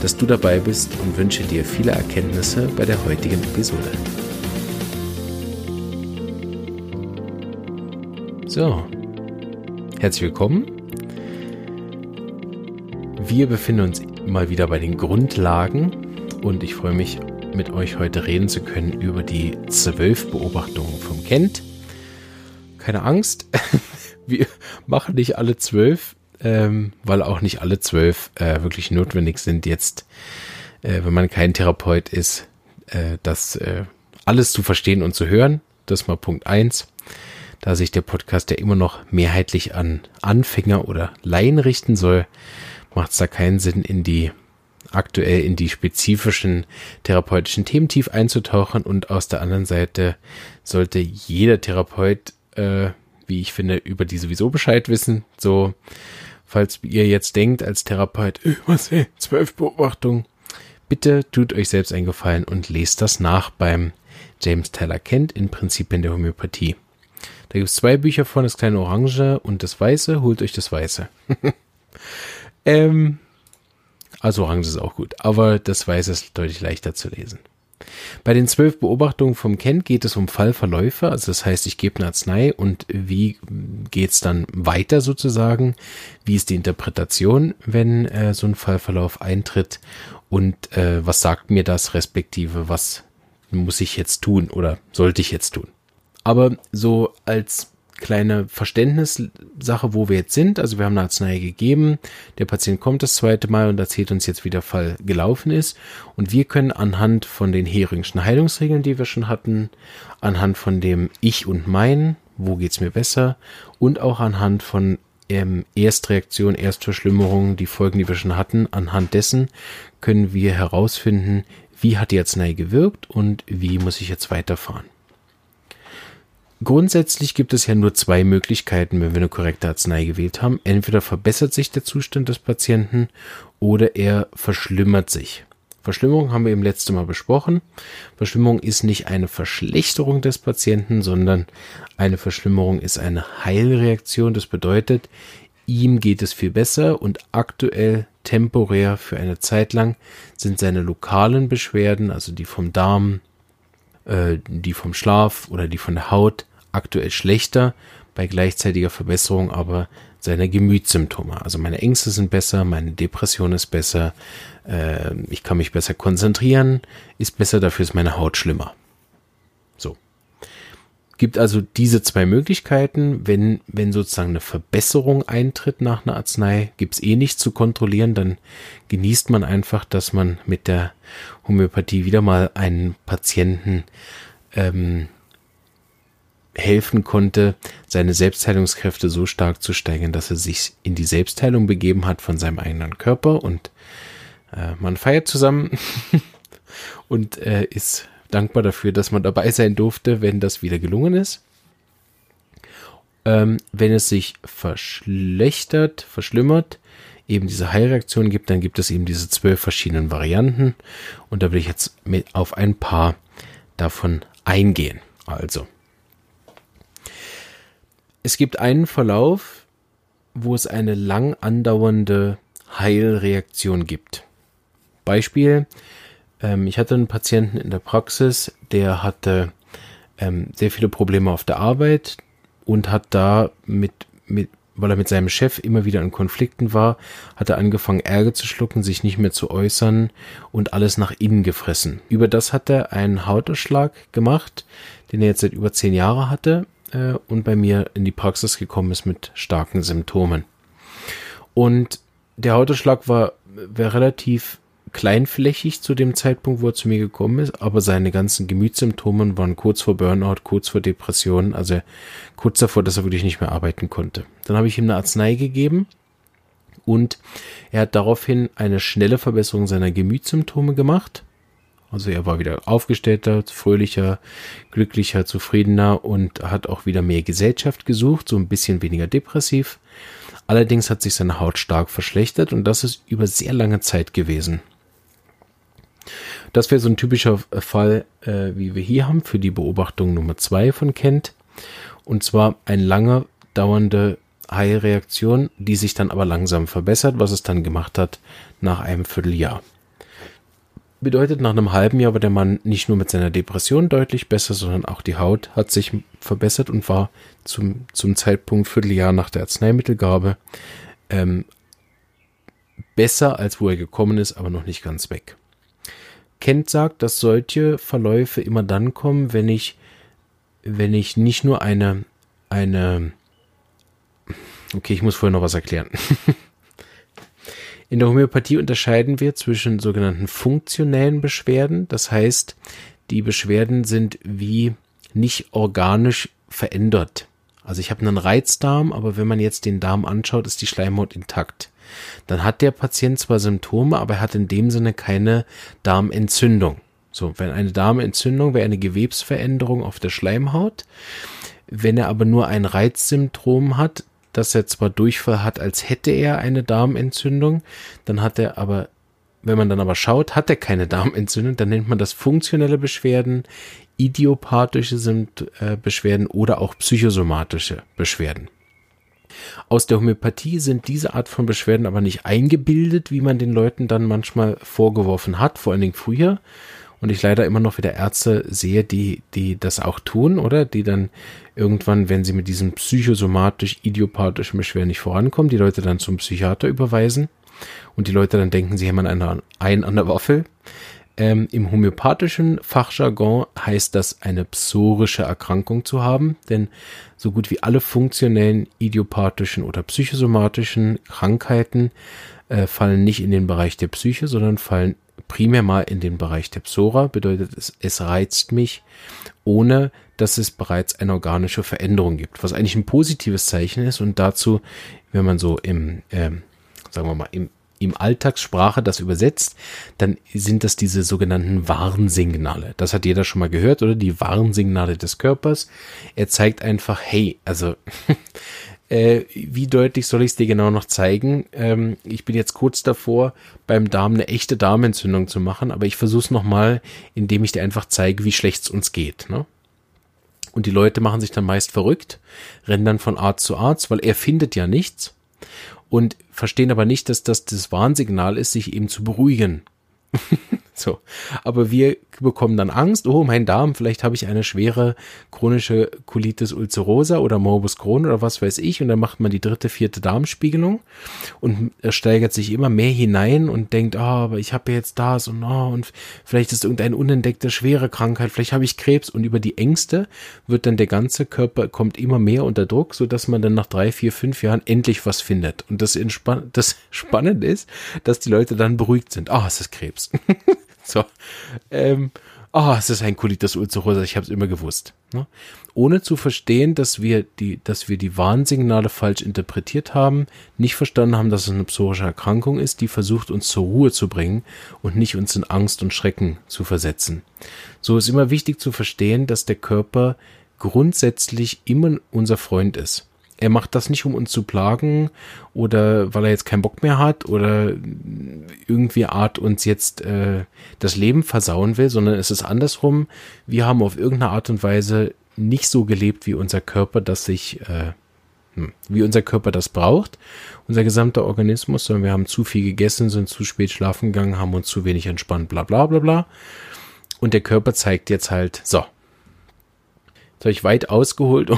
dass du dabei bist und wünsche dir viele Erkenntnisse bei der heutigen Episode. So, herzlich willkommen. Wir befinden uns mal wieder bei den Grundlagen und ich freue mich, mit euch heute reden zu können über die zwölf Beobachtungen vom Kent. Keine Angst, wir machen nicht alle zwölf, ähm, weil auch nicht alle zwölf äh, wirklich notwendig sind, jetzt, äh, wenn man kein Therapeut ist, äh, das äh, alles zu verstehen und zu hören. Das mal Punkt eins. Da sich der Podcast ja immer noch mehrheitlich an Anfänger oder Laien richten soll, macht es da keinen Sinn, in die aktuell in die spezifischen therapeutischen Themen tief einzutauchen und aus der anderen Seite sollte jeder Therapeut, äh, wie ich finde, über die sowieso Bescheid wissen. So falls ihr jetzt denkt als Therapeut, äh, was, ey, zwölf Beobachtungen, bitte tut euch selbst einen Gefallen und lest das nach beim James Tyler Kent in Prinzipien der Homöopathie. Da gibt es zwei Bücher von, das kleine Orange und das Weiße. Holt euch das Weiße. ähm, also Orange ist auch gut, aber das Weiße ist deutlich leichter zu lesen. Bei den zwölf Beobachtungen vom Kent geht es um Fallverläufe, also das heißt, ich gebe eine Arznei und wie geht's dann weiter sozusagen? Wie ist die Interpretation, wenn äh, so ein Fallverlauf eintritt? Und äh, was sagt mir das respektive, was muss ich jetzt tun oder sollte ich jetzt tun? Aber so als kleine Verständnissache, wo wir jetzt sind. Also wir haben eine Arznei gegeben, der Patient kommt das zweite Mal und erzählt uns jetzt, wie der Fall gelaufen ist. Und wir können anhand von den Heringschen Heilungsregeln, die wir schon hatten, anhand von dem Ich und Mein, wo geht's mir besser, und auch anhand von ähm, Erstreaktion, Erstverschlimmerung, die Folgen, die wir schon hatten, anhand dessen können wir herausfinden, wie hat die Arznei gewirkt und wie muss ich jetzt weiterfahren. Grundsätzlich gibt es ja nur zwei Möglichkeiten, wenn wir eine korrekte Arznei gewählt haben. Entweder verbessert sich der Zustand des Patienten oder er verschlimmert sich. Verschlimmerung haben wir im letzten Mal besprochen. Verschlimmerung ist nicht eine Verschlechterung des Patienten, sondern eine Verschlimmerung ist eine Heilreaktion. Das bedeutet, ihm geht es viel besser und aktuell temporär für eine Zeit lang sind seine lokalen Beschwerden, also die vom Darm, äh, die vom Schlaf oder die von der Haut, aktuell schlechter, bei gleichzeitiger Verbesserung aber seiner Gemütssymptome. Also meine Ängste sind besser, meine Depression ist besser, äh, ich kann mich besser konzentrieren, ist besser, dafür ist meine Haut schlimmer. So. Gibt also diese zwei Möglichkeiten. Wenn, wenn sozusagen eine Verbesserung eintritt nach einer Arznei, gibt's eh nichts zu kontrollieren, dann genießt man einfach, dass man mit der Homöopathie wieder mal einen Patienten ähm, helfen konnte, seine Selbstheilungskräfte so stark zu steigern, dass er sich in die Selbstheilung begeben hat von seinem eigenen Körper und äh, man feiert zusammen und äh, ist dankbar dafür, dass man dabei sein durfte, wenn das wieder gelungen ist. Ähm, wenn es sich verschlechtert, verschlimmert, eben diese Heilreaktion gibt, dann gibt es eben diese zwölf verschiedenen Varianten und da will ich jetzt auf ein paar davon eingehen. Also, es gibt einen Verlauf, wo es eine lang andauernde Heilreaktion gibt. Beispiel, ähm, ich hatte einen Patienten in der Praxis, der hatte ähm, sehr viele Probleme auf der Arbeit und hat da mit, mit, weil er mit seinem Chef immer wieder in Konflikten war, hat er angefangen Ärger zu schlucken, sich nicht mehr zu äußern und alles nach innen gefressen. Über das hat er einen Hautausschlag gemacht, den er jetzt seit über zehn Jahren hatte äh, und bei mir in die Praxis gekommen ist mit starken Symptomen. Und der Hautausschlag war, war relativ kleinflächig zu dem Zeitpunkt, wo er zu mir gekommen ist, aber seine ganzen Gemütssymptome waren kurz vor Burnout, kurz vor Depression, also kurz davor, dass er wirklich nicht mehr arbeiten konnte. Dann habe ich ihm eine Arznei gegeben und er hat daraufhin eine schnelle Verbesserung seiner Gemütssymptome gemacht Also er war wieder aufgestellter, fröhlicher, glücklicher, zufriedener und hat auch wieder mehr Gesellschaft gesucht, so ein bisschen weniger depressiv. Allerdings hat sich seine Haut stark verschlechtert und das ist über sehr lange Zeit gewesen. Das wäre so ein typischer Fall, äh, wie wir hier haben, für die Beobachtung Nummer zwei von Kent. Und zwar eine lange dauernde Heilreaktion, die sich dann aber langsam verbessert, was es dann gemacht hat nach einem Vierteljahr. Bedeutet, nach einem halben Jahr war der Mann nicht nur mit seiner Depression deutlich besser, sondern auch die Haut hat sich verbessert und war zum, zum Zeitpunkt Vierteljahr nach der Arzneimittelgabe ähm, besser, als wo er gekommen ist, aber noch nicht ganz weg. Kent sagt, dass solche Verläufe immer dann kommen, wenn ich, wenn ich nicht nur eine, eine, okay, ich muss vorher noch was erklären. In der Homöopathie unterscheiden wir zwischen sogenannten funktionellen Beschwerden. Das heißt, die Beschwerden sind wie nicht organisch verändert. Also ich habe einen Reizdarm, aber wenn man jetzt den Darm anschaut, ist die Schleimhaut intakt. Dann hat der Patient zwar Symptome, aber er hat in dem Sinne keine Darmentzündung. So, wenn eine Darmentzündung wäre eine Gewebsveränderung auf der Schleimhaut. Wenn er aber nur ein Reizsymptom hat, dass er zwar Durchfall hat, als hätte er eine Darmentzündung, dann hat er aber, wenn man dann aber schaut, hat er keine Darmentzündung, dann nennt man das funktionelle Beschwerden, idiopathische sind äh, Beschwerden oder auch psychosomatische Beschwerden. Aus der Homöopathie sind diese Art von Beschwerden aber nicht eingebildet, wie man den Leuten dann manchmal vorgeworfen hat, vor allen Dingen früher, und ich leider immer noch wieder Ärzte sehe, die, die das auch tun, oder? Die dann irgendwann, wenn sie mit diesem psychosomatisch-idiopathischen Beschwerden nicht vorankommen, die Leute dann zum Psychiater überweisen und die Leute dann denken, sie haben einen, einen an der Waffel. Ähm, Im homöopathischen Fachjargon heißt das, eine psorische Erkrankung zu haben, denn so gut wie alle funktionellen, idiopathischen oder psychosomatischen Krankheiten äh, fallen nicht in den Bereich der Psyche, sondern fallen primär mal in den Bereich der Psora, bedeutet es, es reizt mich, ohne dass es bereits eine organische Veränderung gibt, was eigentlich ein positives Zeichen ist und dazu, wenn man so im, ähm, sagen wir mal, im, im Alltagssprache das übersetzt, dann sind das diese sogenannten Warnsignale. Das hat jeder schon mal gehört, oder? Die Warnsignale des Körpers. Er zeigt einfach, hey, also Äh, wie deutlich soll ich es dir genau noch zeigen? Ähm, ich bin jetzt kurz davor, beim Darm eine echte Darmentzündung zu machen, aber ich versuche es nochmal, indem ich dir einfach zeige, wie schlecht es uns geht. Ne? Und die Leute machen sich dann meist verrückt, rennen dann von Arzt zu Arzt, weil er findet ja nichts und verstehen aber nicht, dass das das Warnsignal ist, sich eben zu beruhigen. so. Aber wir bekommen dann Angst, oh, mein Darm, vielleicht habe ich eine schwere chronische Colitis ulcerosa oder Morbus Crohn oder was weiß ich. Und dann macht man die dritte, vierte Darmspiegelung und er steigert sich immer mehr hinein und denkt, ah, oh, aber ich habe jetzt das und oh, und vielleicht ist irgendeine unentdeckte schwere Krankheit, vielleicht habe ich Krebs und über die Ängste wird dann der ganze Körper kommt immer mehr unter Druck, so dass man dann nach drei, vier, fünf Jahren endlich was findet. Und das, das Spannende ist, dass die Leute dann beruhigt sind. Ah, oh, es ist Krebs. So. Ähm, oh, es ist ein Colitis ulcerosa, ich habe es immer gewusst. Ne? Ohne zu verstehen, dass wir die, dass wir die Warnsignale falsch interpretiert haben, nicht verstanden haben, dass es eine psorische Erkrankung ist, die versucht, uns zur Ruhe zu bringen und nicht uns in Angst und Schrecken zu versetzen. So ist immer wichtig zu verstehen, dass der Körper grundsätzlich immer unser Freund ist er macht das nicht, um uns zu plagen oder weil er jetzt keinen Bock mehr hat oder irgendwie Art uns jetzt äh, das Leben versauen will, sondern es ist andersrum. Wir haben auf irgendeine Art und Weise nicht so gelebt, wie unser Körper das sich, äh, hm, wie unser Körper das braucht, unser gesamter Organismus, sondern wir haben zu viel gegessen, sind zu spät schlafen gegangen, haben uns zu wenig entspannt, bla bla bla bla. Und der Körper zeigt jetzt halt, so. Jetzt habe ich weit ausgeholt,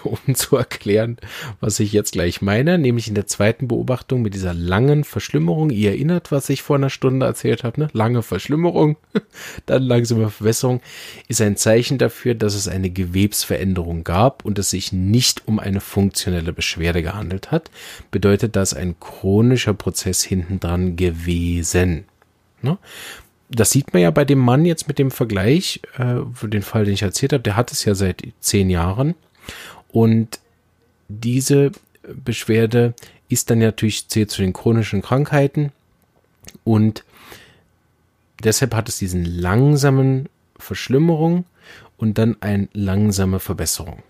um zu erklären, was ich jetzt gleich meine, nämlich in der zweiten Beobachtung mit dieser langen Verschlimmerung. Ihr erinnert, was ich vor einer Stunde erzählt habe, ne? Lange Verschlimmerung, dann langsame Verwässerung, ist ein Zeichen dafür, dass es eine Gewebsveränderung gab und es sich nicht um eine funktionelle Beschwerde gehandelt hat. Bedeutet das ein chronischer Prozess hintendran gewesen. Ne? das sieht man ja bei dem Mann jetzt mit dem Vergleich, äh, den Fall, den ich erzählt habe, der hat es ja seit zehn Jahren und diese Beschwerde ist dann natürlich zählt zu den chronischen Krankheiten und deshalb hat es diesen langsamen Verschlimmerung und dann eine langsame Verbesserung.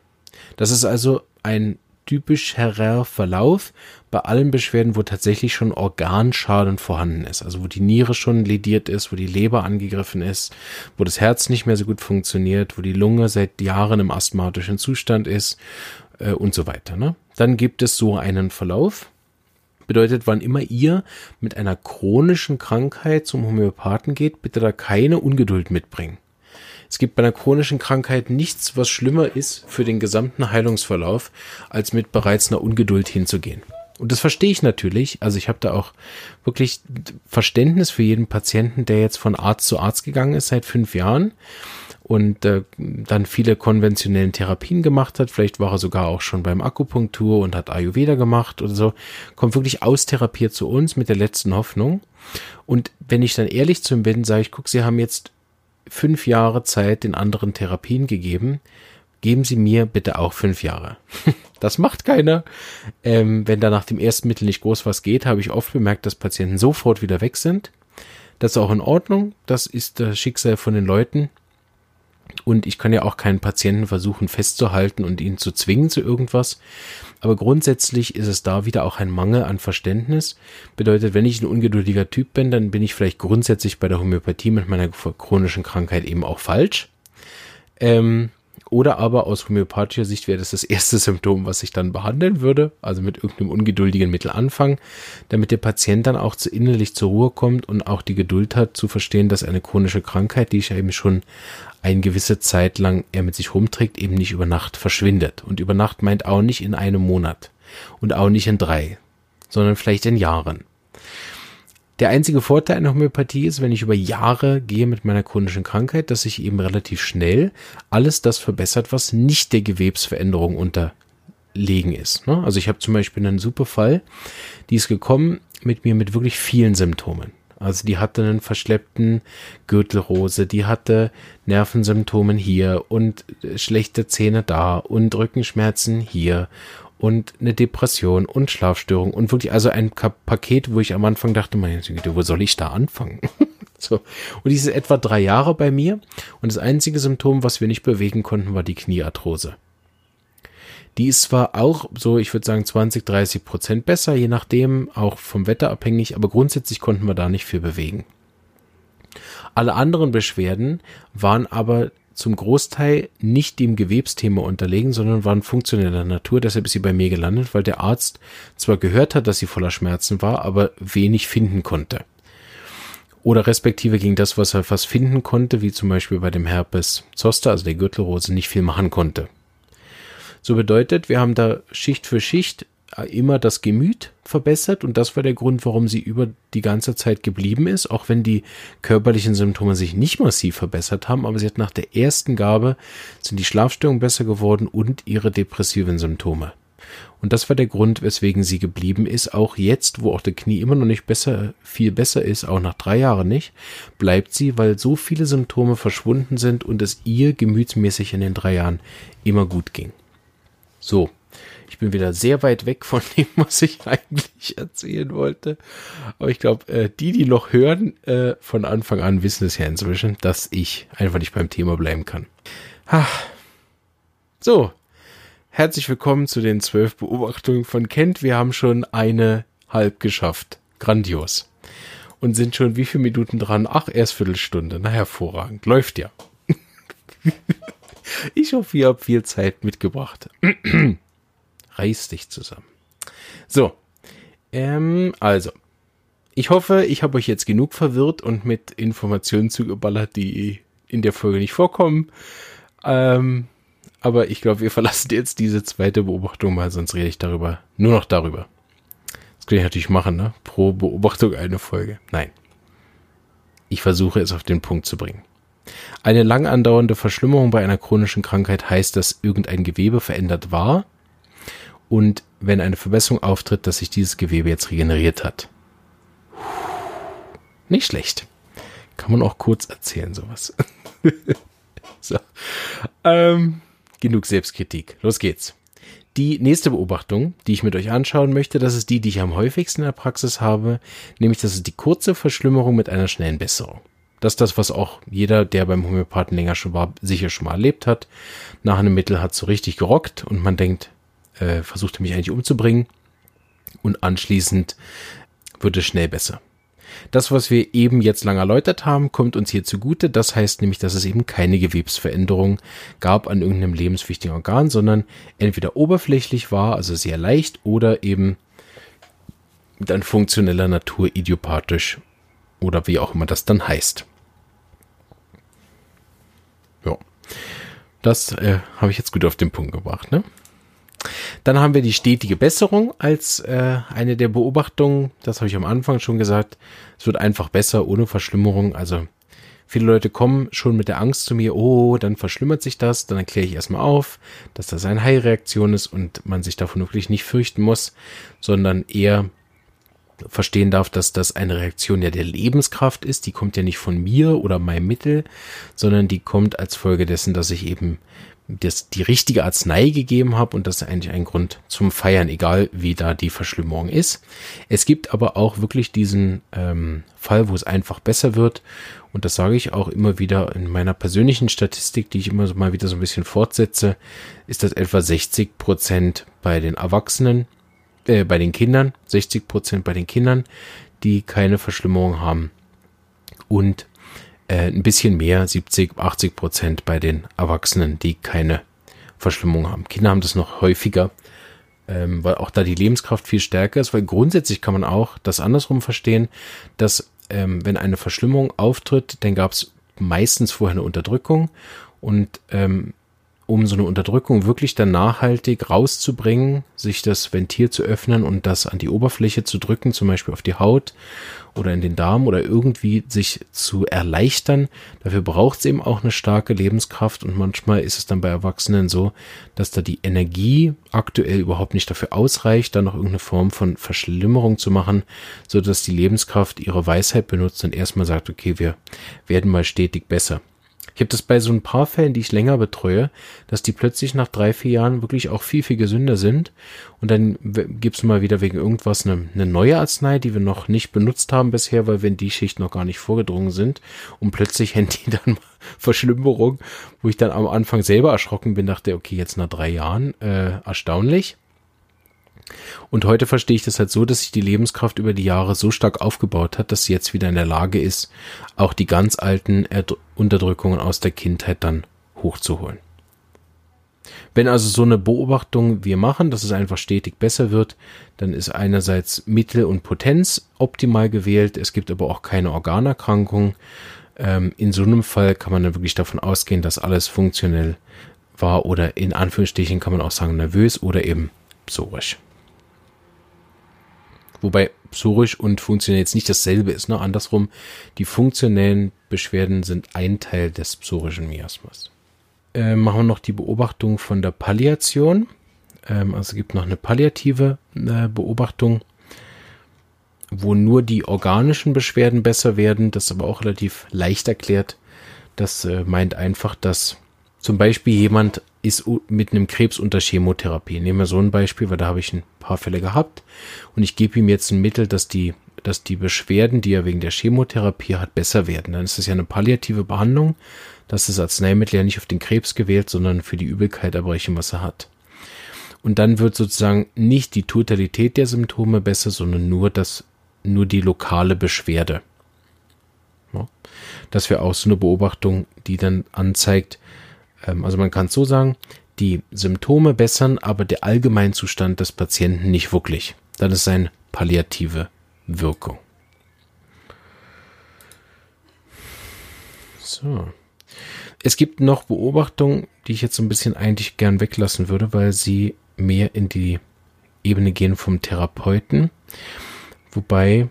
Das ist also ein typisch herer Verlauf bei allen Beschwerden, wo tatsächlich schon Organschaden vorhanden ist. Also wo die Niere schon lediert ist, wo die Leber angegriffen ist, wo das Herz nicht mehr so gut funktioniert, wo die Lunge seit Jahren im asthmatischen Zustand ist äh, und so weiter. Ne? Dann gibt es so einen Verlauf. Bedeutet, wann immer ihr mit einer chronischen Krankheit zum Homöopathen geht, bitte da keine Ungeduld mitbringen. Es gibt bei einer chronischen Krankheit nichts, was schlimmer ist für den gesamten Heilungsverlauf, als mit bereits einer Ungeduld hinzugehen. Und das verstehe ich natürlich. Also ich habe da auch wirklich Verständnis für jeden Patienten, der jetzt von Arzt zu Arzt gegangen ist seit fünf Jahren und äh, dann viele konventionellen Therapien gemacht hat. Vielleicht war er sogar auch schon beim Akupunktur und hat Ayurveda gemacht oder so. Kommt wirklich austherapiert zu uns mit der letzten Hoffnung. Und wenn ich dann ehrlich zu ihm bin, sage ich, guck, Sie haben jetzt fünf Jahre Zeit den anderen Therapien gegeben. Geben Sie mir bitte auch fünf Jahre. das macht keiner. Ähm, wenn da nach dem ersten Mittel nicht groß was geht, habe ich oft bemerkt, dass Patienten sofort wieder weg sind. Das ist auch in Ordnung. Das ist das Schicksal von den Leuten. Und ich kann ja auch keinen Patienten versuchen festzuhalten und ihn zu zwingen zu irgendwas. Aber grundsätzlich ist es da wieder auch ein Mangel an Verständnis. Bedeutet, wenn ich ein ungeduldiger Typ bin, dann bin ich vielleicht grundsätzlich bei der Homöopathie mit meiner chronischen Krankheit eben auch falsch. Ähm, oder aber aus homöopathischer Sicht wäre das das erste Symptom, was ich dann behandeln würde, also mit irgendeinem ungeduldigen Mittel anfangen, damit der Patient dann auch zu innerlich zur Ruhe kommt und auch die Geduld hat zu verstehen, dass eine chronische Krankheit, die ich eben schon eine gewisse Zeit lang er mit sich rumträgt, eben nicht über Nacht verschwindet. Und über Nacht meint auch nicht in einem Monat und auch nicht in drei, sondern vielleicht in Jahren. Der einzige Vorteil einer Homöopathie ist, wenn ich über Jahre gehe mit meiner chronischen Krankheit, dass sich eben relativ schnell alles das verbessert, was nicht der Gewebsveränderung unterlegen ist. Ne? Also ich habe zum Beispiel einen super Fall, die ist gekommen mit mir mit wirklich vielen Symptomen. Also die hatte einen verschleppten Gürtelrose, die hatte Nervensymptomen hier und schlechte Zähne da und Rückenschmerzen hier und eine Depression und Schlafstörung und wirklich also ein Paket, wo ich am Anfang dachte, wo soll ich da anfangen? so. Und diese etwa drei Jahre bei mir und das einzige Symptom, was wir nicht bewegen konnten, war die Kniearthrose. Die ist zwar auch so, ich würde sagen 20, 30 Prozent besser, je nachdem, auch vom Wetter abhängig, aber grundsätzlich konnten wir da nicht viel bewegen. Alle anderen Beschwerden waren aber zum Großteil nicht dem Gewebsthema unterlegen, sondern waren funktioneller Natur. Deshalb ist sie bei mir gelandet, weil der Arzt zwar gehört hat, dass sie voller Schmerzen war, aber wenig finden konnte. Oder respektive gegen das, was er fast finden konnte, wie zum Beispiel bei dem Herpes Zoster, also der Gürtelrose, nicht viel machen konnte. So bedeutet, wir haben da Schicht für Schicht immer das Gemüt verbessert und das war der Grund, warum sie über die ganze Zeit geblieben ist, auch wenn die körperlichen Symptome sich nicht massiv verbessert haben, aber sie hat nach der ersten Gabe sind die Schlafstörungen besser geworden und ihre depressiven Symptome. Und das war der Grund, weswegen sie geblieben ist. Auch jetzt, wo auch der Knie immer noch nicht besser, viel besser ist, auch nach drei Jahren nicht, bleibt sie, weil so viele Symptome verschwunden sind und es ihr gemütsmäßig in den drei Jahren immer gut ging. So, ich bin wieder sehr weit weg von dem, was ich eigentlich erzählen wollte. Aber ich glaube, äh, die, die noch hören, äh, von Anfang an wissen es ja inzwischen, dass ich einfach nicht beim Thema bleiben kann. Ha. So, herzlich willkommen zu den zwölf Beobachtungen von Kent. Wir haben schon eine halb geschafft. Grandios. Und sind schon wie viele Minuten dran? Ach, erst Viertelstunde. Na, hervorragend. Läuft ja. ich hoffe, ihr habt viel Zeit mitgebracht. reiß dich zusammen. So, ähm, also, ich hoffe, ich habe euch jetzt genug verwirrt und mit Informationen zugeballert, die in der Folge nicht vorkommen. Ähm, aber ich glaube, wir verlassen jetzt diese zweite Beobachtung mal, sonst rede ich darüber, nur noch darüber. Das kann ich natürlich machen, ne? Pro Beobachtung eine Folge. Nein. Ich versuche es auf den Punkt zu bringen. Eine lang andauernde Verschlimmerung bei einer chronischen Krankheit heißt, dass irgendein Gewebe verändert war und wenn eine Verbesserung auftritt, dass sich dieses Gewebe jetzt regeneriert hat. Nicht schlecht. Kann man auch kurz erzählen, sowas. so. Ähm, genug Selbstkritik. Los geht's. Die nächste Beobachtung, die ich mit euch anschauen möchte, das ist die, die ich am häufigsten in der Praxis habe, nämlich das ist die kurze Verschlimmerung mit einer schnellen Besserung. Das ist das, was auch jeder, der beim Homöopathen länger schon war, sicher schon mal erlebt hat. Nach einem Mittel hat es so richtig gerockt und man denkt, äh, versucht er mich eigentlich umzubringen. Und anschließend wird es schnell besser. Das, was wir eben jetzt lang erläutert haben, kommt uns hier zugute. Das heißt nämlich, dass es eben keine Gewebsveränderung gab an irgendeinem lebenswichtigen Organ, sondern entweder oberflächlich war, also sehr leicht, oder eben dann funktioneller Natur idiopathisch oder wie auch immer das dann heißt. Ja, das äh, habe ich jetzt gut auf den Punkt gebracht. Ne? Dann haben wir die stetige Besserung als äh, eine der Beobachtungen. Das habe ich am Anfang schon gesagt. Es wird einfach besser ohne Verschlimmerung. Also viele Leute kommen schon mit der Angst zu mir, oh, dann verschlimmert sich das. Dann erkläre ich erstmal auf, dass das eine Heilreaktion ist und man sich davon wirklich nicht fürchten muss, sondern eher verstehen darf, dass das eine Reaktion ja der Lebenskraft ist. Die kommt ja nicht von mir oder meinem Mittel, sondern die kommt als Folge dessen, dass ich eben das, die richtige Arznei gegeben habe und das ist eigentlich ein Grund zum Feiern, egal wie da die Verschlimmerung ist. Es gibt aber auch wirklich diesen ähm, Fall, wo es einfach besser wird und das sage ich auch immer wieder in meiner persönlichen Statistik, die ich immer so mal wieder so ein bisschen fortsetze, ist das etwa 60 Prozent bei den Erwachsenen, äh, bei den Kindern, 60 Prozent bei den Kindern, die keine Verschlimmerung haben und äh, ein bisschen mehr, 70, 80 Prozent bei den Erwachsenen, die keine Verschlimmung haben. Kinder haben das noch häufiger, ähm, weil auch da die Lebenskraft viel stärker ist, weil grundsätzlich kann man auch das andersrum verstehen, dass ähm, wenn eine Verschlimmung auftritt, dann gab es meistens vorher eine Unterdrückung und ähm, um so eine Unterdrückung wirklich dann nachhaltig rauszubringen, sich das Ventil zu öffnen und das an die Oberfläche zu drücken, zum Beispiel auf die Haut oder in den Darm oder irgendwie sich zu erleichtern. Dafür braucht es eben auch eine starke Lebenskraft und manchmal ist es dann bei Erwachsenen so, dass da die Energie aktuell überhaupt nicht dafür ausreicht, da noch irgendeine Form von Verschlimmerung zu machen, so dass die Lebenskraft ihre Weisheit benutzt und erstmal sagt, okay, wir werden mal stetig besser. Ich habe das bei so ein paar Fällen, die ich länger betreue, dass die plötzlich nach drei, vier Jahren wirklich auch viel, viel gesünder sind. Und dann gibt's mal wieder wegen irgendwas eine, eine neue Arznei, die wir noch nicht benutzt haben bisher, weil wir in die Schicht noch gar nicht vorgedrungen sind. Und plötzlich hätten die dann Verschlimmerung, wo ich dann am Anfang selber erschrocken bin, dachte, okay, jetzt nach drei Jahren, äh, erstaunlich. Und heute verstehe ich das halt so, dass sich die Lebenskraft über die Jahre so stark aufgebaut hat, dass sie jetzt wieder in der Lage ist, auch die ganz alten Erd Unterdrückungen aus der Kindheit dann hochzuholen. Wenn also so eine Beobachtung wir machen, dass es einfach stetig besser wird, dann ist einerseits Mittel und Potenz optimal gewählt. Es gibt aber auch keine Organerkrankung. Ähm, in so einem Fall kann man dann wirklich davon ausgehen, dass alles funktionell war oder in Anführungsstrichen kann man auch sagen nervös oder eben psorisch. Wobei psorisch und funktionell jetzt nicht dasselbe ist. Ne? Andersrum, die funktionellen Beschwerden sind ein Teil des psorischen Miasmas. Äh, machen wir noch die Beobachtung von der Palliation. Ähm, also es gibt noch eine palliative äh, Beobachtung, wo nur die organischen Beschwerden besser werden. Das ist aber auch relativ leicht erklärt. Das äh, meint einfach, dass zum Beispiel jemand ist mit einem Krebs unter Chemotherapie. Nehmen wir so ein Beispiel, weil da habe ich ein paar Fälle gehabt und ich gebe ihm jetzt ein Mittel, dass die, dass die Beschwerden, die er wegen der Chemotherapie hat, besser werden. Dann ist das ja eine palliative Behandlung. Das ist Arzneimittel ja nicht auf den Krebs gewählt, sondern für die Übelkeit erbrechen, was er hat. Und dann wird sozusagen nicht die Totalität der Symptome besser, sondern nur das, nur die lokale Beschwerde. Das wäre auch so eine Beobachtung, die dann anzeigt, also man kann es so sagen, die Symptome bessern, aber der Allgemeinzustand des Patienten nicht wirklich. Dann ist eine palliative Wirkung. So. Es gibt noch Beobachtungen, die ich jetzt so ein bisschen eigentlich gern weglassen würde, weil sie mehr in die Ebene gehen vom Therapeuten. Wobei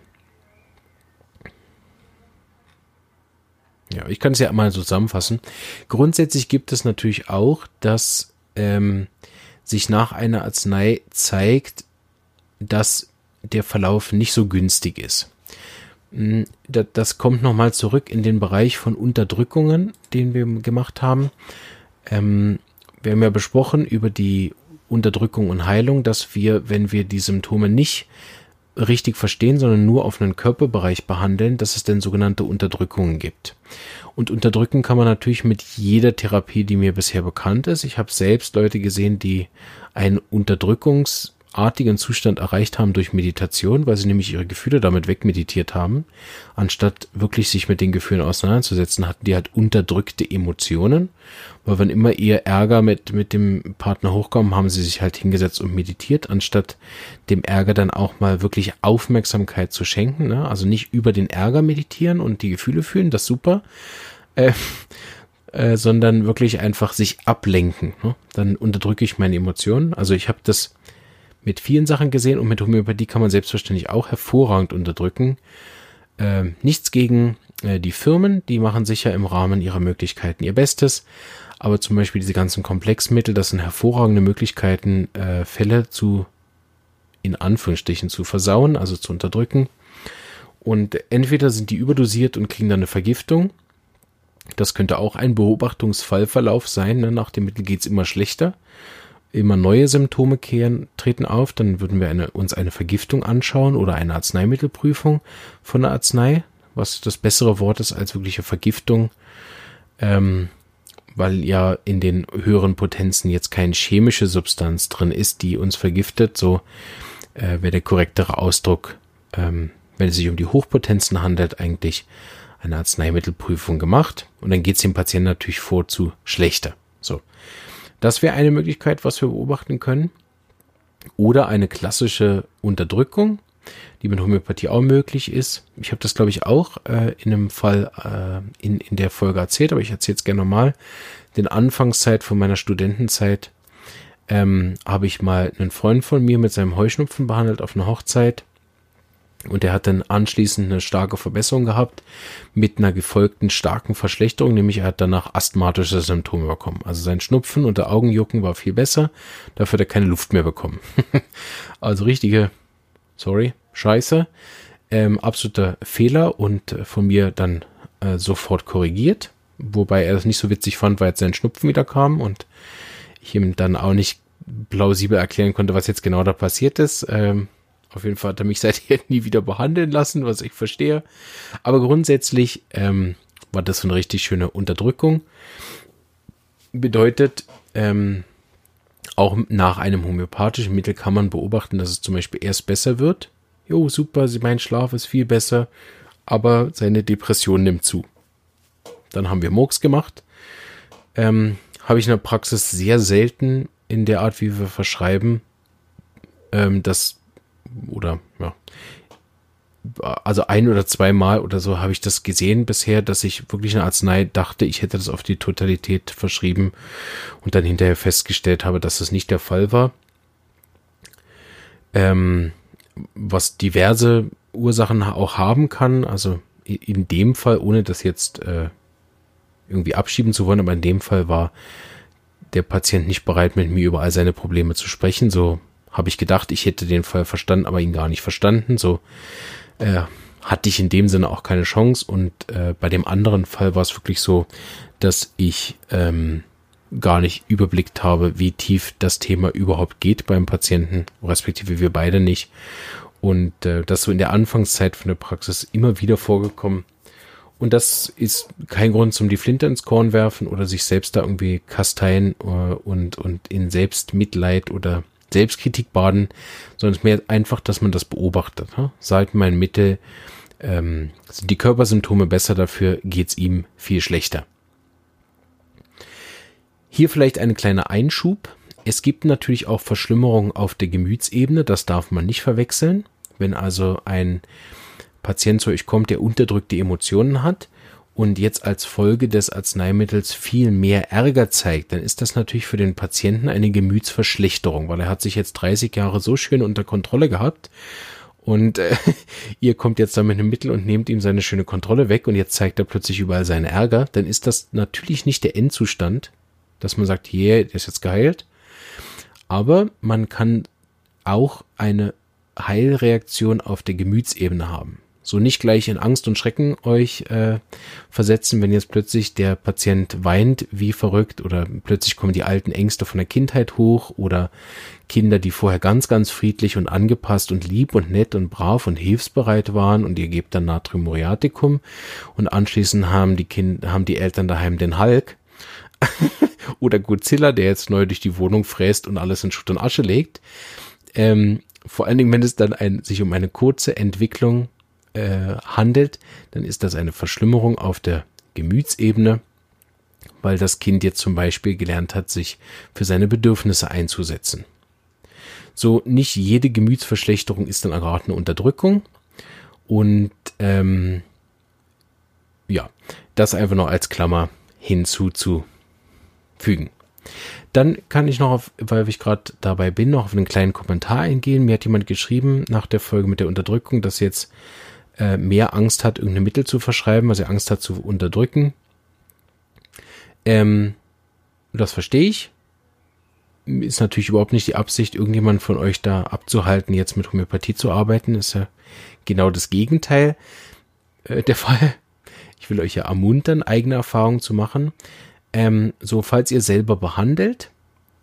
Ja, ich kann es ja mal zusammenfassen. Grundsätzlich gibt es natürlich auch, dass ähm, sich nach einer Arznei zeigt, dass der Verlauf nicht so günstig ist. Hm, das kommt nochmal zurück in den Bereich von Unterdrückungen, den wir gemacht haben. Ähm, wir haben ja besprochen über die Unterdrückung und Heilung, dass wir, wenn wir die Symptome nicht richtig verstehen, sondern nur auf einen Körperbereich behandeln, dass es denn sogenannte Unterdrückungen gibt. Und unterdrücken kann man natürlich mit jeder Therapie, die mir bisher bekannt ist. Ich habe selbst Leute gesehen, die einen Unterdrückungs artigen Zustand erreicht haben durch Meditation, weil sie nämlich ihre Gefühle damit wegmeditiert haben, anstatt wirklich sich mit den Gefühlen auseinanderzusetzen, hatten die halt unterdrückte Emotionen, weil wenn immer ihr Ärger mit, mit dem Partner hochkommen, haben sie sich halt hingesetzt und meditiert, anstatt dem Ärger dann auch mal wirklich Aufmerksamkeit zu schenken, ne? also nicht über den Ärger meditieren und die Gefühle fühlen, das super, äh, äh, sondern wirklich einfach sich ablenken. Ne? Dann unterdrücke ich meine Emotionen. Also ich habe das mit vielen Sachen gesehen und mit Homöopathie kann man selbstverständlich auch hervorragend unterdrücken. Äh, nichts gegen äh, die Firmen, die machen sicher im Rahmen ihrer Möglichkeiten ihr Bestes. Aber zum Beispiel diese ganzen Komplexmittel, das sind hervorragende Möglichkeiten, äh, Fälle zu, in Anführungsstrichen, zu versauen, also zu unterdrücken. Und entweder sind die überdosiert und kriegen dann eine Vergiftung. Das könnte auch ein Beobachtungsfallverlauf sein. Ne? Nach dem Mittel geht's immer schlechter immer neue Symptome kehren, treten auf, dann würden wir eine, uns eine Vergiftung anschauen oder eine Arzneimittelprüfung von der Arznei, was das bessere Wort ist als wirkliche Vergiftung, ähm, weil ja in den höheren Potenzen jetzt keine chemische Substanz drin ist, die uns vergiftet. So äh, wäre der korrektere Ausdruck, ähm, wenn es sich um die Hochpotenzen handelt, eigentlich eine Arzneimittelprüfung gemacht. Und dann geht es dem Patienten natürlich vor zu schlechter. So. Das wäre eine Möglichkeit, was wir beobachten können. Oder eine klassische Unterdrückung, die mit Homöopathie auch möglich ist. Ich habe das, glaube ich, auch äh, in einem Fall äh, in, in der Folge erzählt, aber ich erzähle es gerne nochmal. Den Anfangszeit von meiner Studentenzeit ähm, habe ich mal einen Freund von mir mit seinem Heuschnupfen behandelt auf einer Hochzeit. Und er hat dann anschließend eine starke Verbesserung gehabt mit einer gefolgten starken Verschlechterung, nämlich er hat danach asthmatische Symptome bekommen. Also sein Schnupfen und der Augenjucken war viel besser, dafür hat er keine Luft mehr bekommen. also richtige, sorry, Scheiße, ähm, absoluter Fehler und äh, von mir dann äh, sofort korrigiert, wobei er das nicht so witzig fand, weil jetzt sein Schnupfen wieder kam und ich ihm dann auch nicht plausibel erklären konnte, was jetzt genau da passiert ist. Ähm, auf jeden Fall hat er mich seither nie wieder behandeln lassen, was ich verstehe. Aber grundsätzlich ähm, war das eine richtig schöne Unterdrückung. Bedeutet, ähm, auch nach einem homöopathischen Mittel kann man beobachten, dass es zum Beispiel erst besser wird. Jo, super, mein Schlaf ist viel besser, aber seine Depression nimmt zu. Dann haben wir Murks gemacht. Ähm, Habe ich in der Praxis sehr selten in der Art, wie wir verschreiben, ähm, dass oder ja, also ein oder zweimal oder so habe ich das gesehen bisher, dass ich wirklich eine Arznei dachte, ich hätte das auf die Totalität verschrieben und dann hinterher festgestellt habe, dass das nicht der Fall war. Ähm, was diverse Ursachen auch haben kann, also in dem Fall, ohne das jetzt äh, irgendwie abschieben zu wollen, aber in dem Fall war der Patient nicht bereit, mit mir über all seine Probleme zu sprechen. So habe ich gedacht, ich hätte den Fall verstanden, aber ihn gar nicht verstanden. So äh, hatte ich in dem Sinne auch keine Chance. Und äh, bei dem anderen Fall war es wirklich so, dass ich ähm, gar nicht überblickt habe, wie tief das Thema überhaupt geht beim Patienten, respektive wir beide nicht. Und äh, das so in der Anfangszeit von der Praxis immer wieder vorgekommen. Und das ist kein Grund zum die Flinte ins Korn werfen oder sich selbst da irgendwie kasteien äh, und, und in Selbstmitleid oder Selbstkritik baden, sondern es ist mehr einfach, dass man das beobachtet. Seit mein Mitte ähm, sind die Körpersymptome besser, dafür geht's ihm viel schlechter. Hier vielleicht ein kleiner Einschub. Es gibt natürlich auch Verschlimmerungen auf der Gemütsebene, das darf man nicht verwechseln. Wenn also ein Patient zu euch kommt, der unterdrückte Emotionen hat, und jetzt als Folge des Arzneimittels viel mehr Ärger zeigt, dann ist das natürlich für den Patienten eine Gemütsverschlechterung, weil er hat sich jetzt 30 Jahre so schön unter Kontrolle gehabt und äh, ihr kommt jetzt da mit einem Mittel und nehmt ihm seine schöne Kontrolle weg und jetzt zeigt er plötzlich überall seinen Ärger, dann ist das natürlich nicht der Endzustand, dass man sagt, yeah, der ist jetzt geheilt, aber man kann auch eine Heilreaktion auf der Gemütsebene haben. So nicht gleich in Angst und Schrecken euch äh, versetzen, wenn jetzt plötzlich der Patient weint wie verrückt oder plötzlich kommen die alten Ängste von der Kindheit hoch oder Kinder, die vorher ganz, ganz friedlich und angepasst und lieb und nett und brav und hilfsbereit waren und ihr gebt dann Natrium Muriaticum und anschließend haben die Kinder, haben die Eltern daheim den Hulk oder Godzilla, der jetzt neu durch die Wohnung fräst und alles in Schutt und Asche legt. Ähm, vor allen Dingen, wenn es dann ein, sich um eine kurze Entwicklung äh, handelt, dann ist das eine Verschlimmerung auf der Gemütsebene, weil das Kind jetzt zum Beispiel gelernt hat, sich für seine Bedürfnisse einzusetzen. So, nicht jede Gemütsverschlechterung ist dann erratene Unterdrückung. Und ähm, ja, das einfach noch als Klammer hinzuzufügen. Dann kann ich noch, auf, weil ich gerade dabei bin, noch auf einen kleinen Kommentar eingehen. Mir hat jemand geschrieben nach der Folge mit der Unterdrückung, dass jetzt äh, mehr Angst hat, irgendein Mittel zu verschreiben, was er Angst hat zu unterdrücken. Ähm, das verstehe ich. Ist natürlich überhaupt nicht die Absicht, irgendjemand von euch da abzuhalten, jetzt mit Homöopathie zu arbeiten. Ist ja genau das Gegenteil äh, der Fall. Ich will euch ja ermuntern, eigene Erfahrungen zu machen. Ähm, so, falls ihr selber behandelt,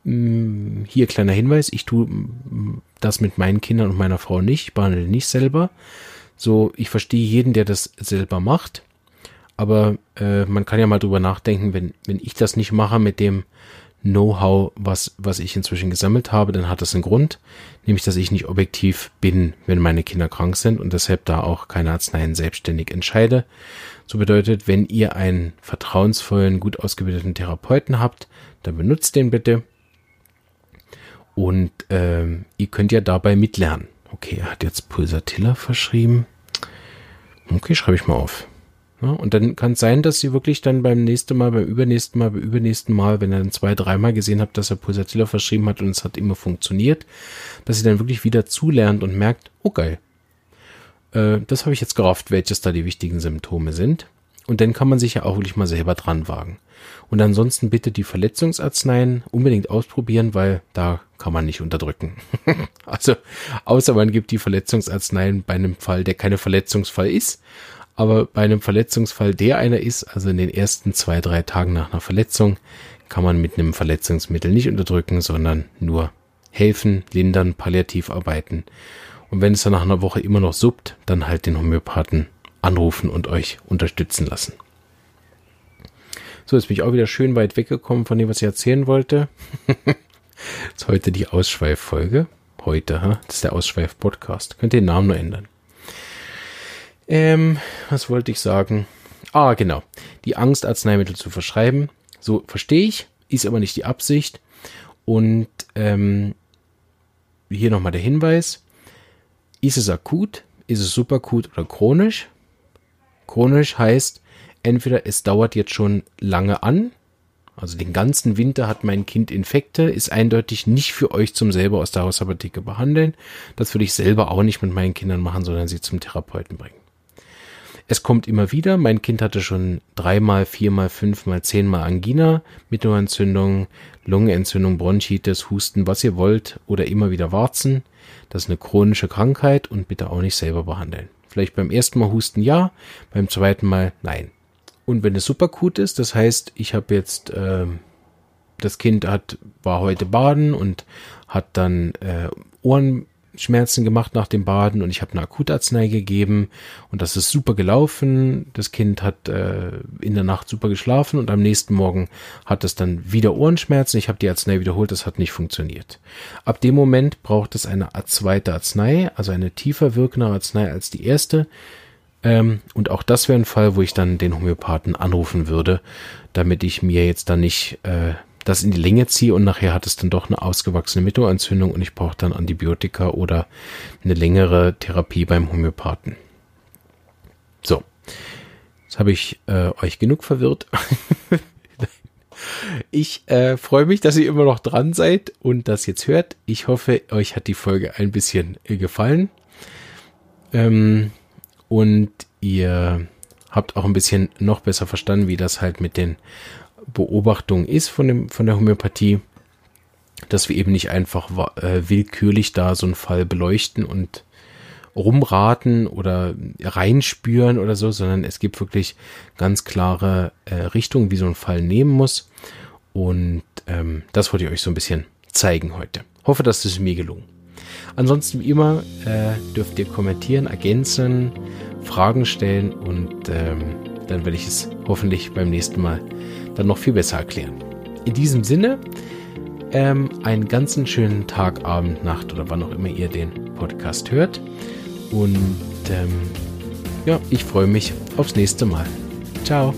mh, mm, hier kleiner Hinweis, ich tue mm, das mit meinen Kindern und meiner Frau nicht, ich behandle nicht selber. So, ich verstehe jeden, der das selber macht. Aber äh, man kann ja mal drüber nachdenken, wenn, wenn ich das nicht mache mit dem Know-how, was, was ich inzwischen gesammelt habe, dann hat das einen Grund, nämlich dass ich nicht objektiv bin, wenn meine Kinder krank sind und deshalb da auch keine Arzneien selbstständig entscheide. So bedeutet, wenn ihr einen vertrauensvollen, gut ausgebildeten Therapeuten habt, dann benutzt den bitte. Und ähm, ihr könnt ja dabei mitlernen. Okay, er hat jetzt Pulsatilla verschrieben. Okay, schreibe ich mal auf. Ja, und dann kann es sein, dass ihr wirklich dann beim nächsten Mal, beim übernächsten Mal, beim übernächsten Mal, wenn ihr dann zwei, dreimal gesehen habt, dass er Pulsatilla verschrieben hat und es hat immer funktioniert, dass ihr dann wirklich wieder zulernt und merkt, oh geil, äh, das habe ich jetzt gerafft, welches da die wichtigen Symptome sind. Und dann kann man sich ja auch wirklich mal selber dran wagen. Und ansonsten bitte die Verletzungsarzneien unbedingt ausprobieren, weil da kann man nicht unterdrücken. also, außer man gibt die Verletzungsarzneien bei einem Fall, der keine Verletzungsfall ist, aber bei einem Verletzungsfall, der einer ist, also in den ersten zwei, drei Tagen nach einer Verletzung, kann man mit einem Verletzungsmittel nicht unterdrücken, sondern nur helfen, lindern, palliativ arbeiten. Und wenn es dann nach einer Woche immer noch suppt, dann halt den Homöopathen anrufen und euch unterstützen lassen. So, jetzt bin ich auch wieder schön weit weggekommen von dem, was ich erzählen wollte. ist heute die Ausschweiffolge. Heute, ha? das ist der Ausschweif-Podcast. Könnt ihr den Namen nur ändern. Ähm, was wollte ich sagen? Ah, genau. Die Angst, Arzneimittel zu verschreiben. So verstehe ich, ist aber nicht die Absicht. Und ähm, hier nochmal der Hinweis. Ist es akut? Ist es superakut oder chronisch? Chronisch heißt, entweder es dauert jetzt schon lange an, also den ganzen Winter hat mein Kind Infekte, ist eindeutig nicht für euch zum selber aus der Hausapotheke behandeln. Das würde ich selber auch nicht mit meinen Kindern machen, sondern sie zum Therapeuten bringen. Es kommt immer wieder. Mein Kind hatte schon dreimal, viermal, fünfmal, zehnmal Angina, Mittelohrentzündung, Lungenentzündung, Bronchitis, Husten, was ihr wollt oder immer wieder Warzen. Das ist eine chronische Krankheit und bitte auch nicht selber behandeln. Vielleicht beim ersten Mal Husten ja, beim zweiten Mal nein. Und wenn es super gut ist, das heißt, ich habe jetzt, äh, das Kind hat, war heute baden und hat dann äh, Ohren, Schmerzen gemacht nach dem Baden und ich habe eine Akutarznei gegeben und das ist super gelaufen. Das Kind hat äh, in der Nacht super geschlafen und am nächsten Morgen hat es dann wieder Ohrenschmerzen. Ich habe die Arznei wiederholt, das hat nicht funktioniert. Ab dem Moment braucht es eine zweite Arznei, also eine tiefer wirkende Arznei als die erste. Ähm, und auch das wäre ein Fall, wo ich dann den Homöopathen anrufen würde, damit ich mir jetzt dann nicht äh, das in die Länge ziehe und nachher hat es dann doch eine ausgewachsene Mittelohrentzündung und ich brauche dann Antibiotika oder eine längere Therapie beim Homöopathen. So, jetzt habe ich äh, euch genug verwirrt. ich äh, freue mich, dass ihr immer noch dran seid und das jetzt hört. Ich hoffe, euch hat die Folge ein bisschen äh, gefallen. Ähm, und ihr habt auch ein bisschen noch besser verstanden, wie das halt mit den Beobachtung ist von, dem, von der Homöopathie, dass wir eben nicht einfach äh, willkürlich da so einen Fall beleuchten und rumraten oder reinspüren oder so, sondern es gibt wirklich ganz klare äh, Richtungen, wie so ein Fall nehmen muss. Und ähm, das wollte ich euch so ein bisschen zeigen heute. Hoffe, dass es mir gelungen. Ansonsten wie immer äh, dürft ihr kommentieren, ergänzen, Fragen stellen und ähm, dann werde ich es hoffentlich beim nächsten Mal dann noch viel besser erklären. In diesem Sinne, ähm, einen ganzen schönen Tag, Abend, Nacht oder wann auch immer ihr den Podcast hört. Und ähm, ja, ich freue mich aufs nächste Mal. Ciao.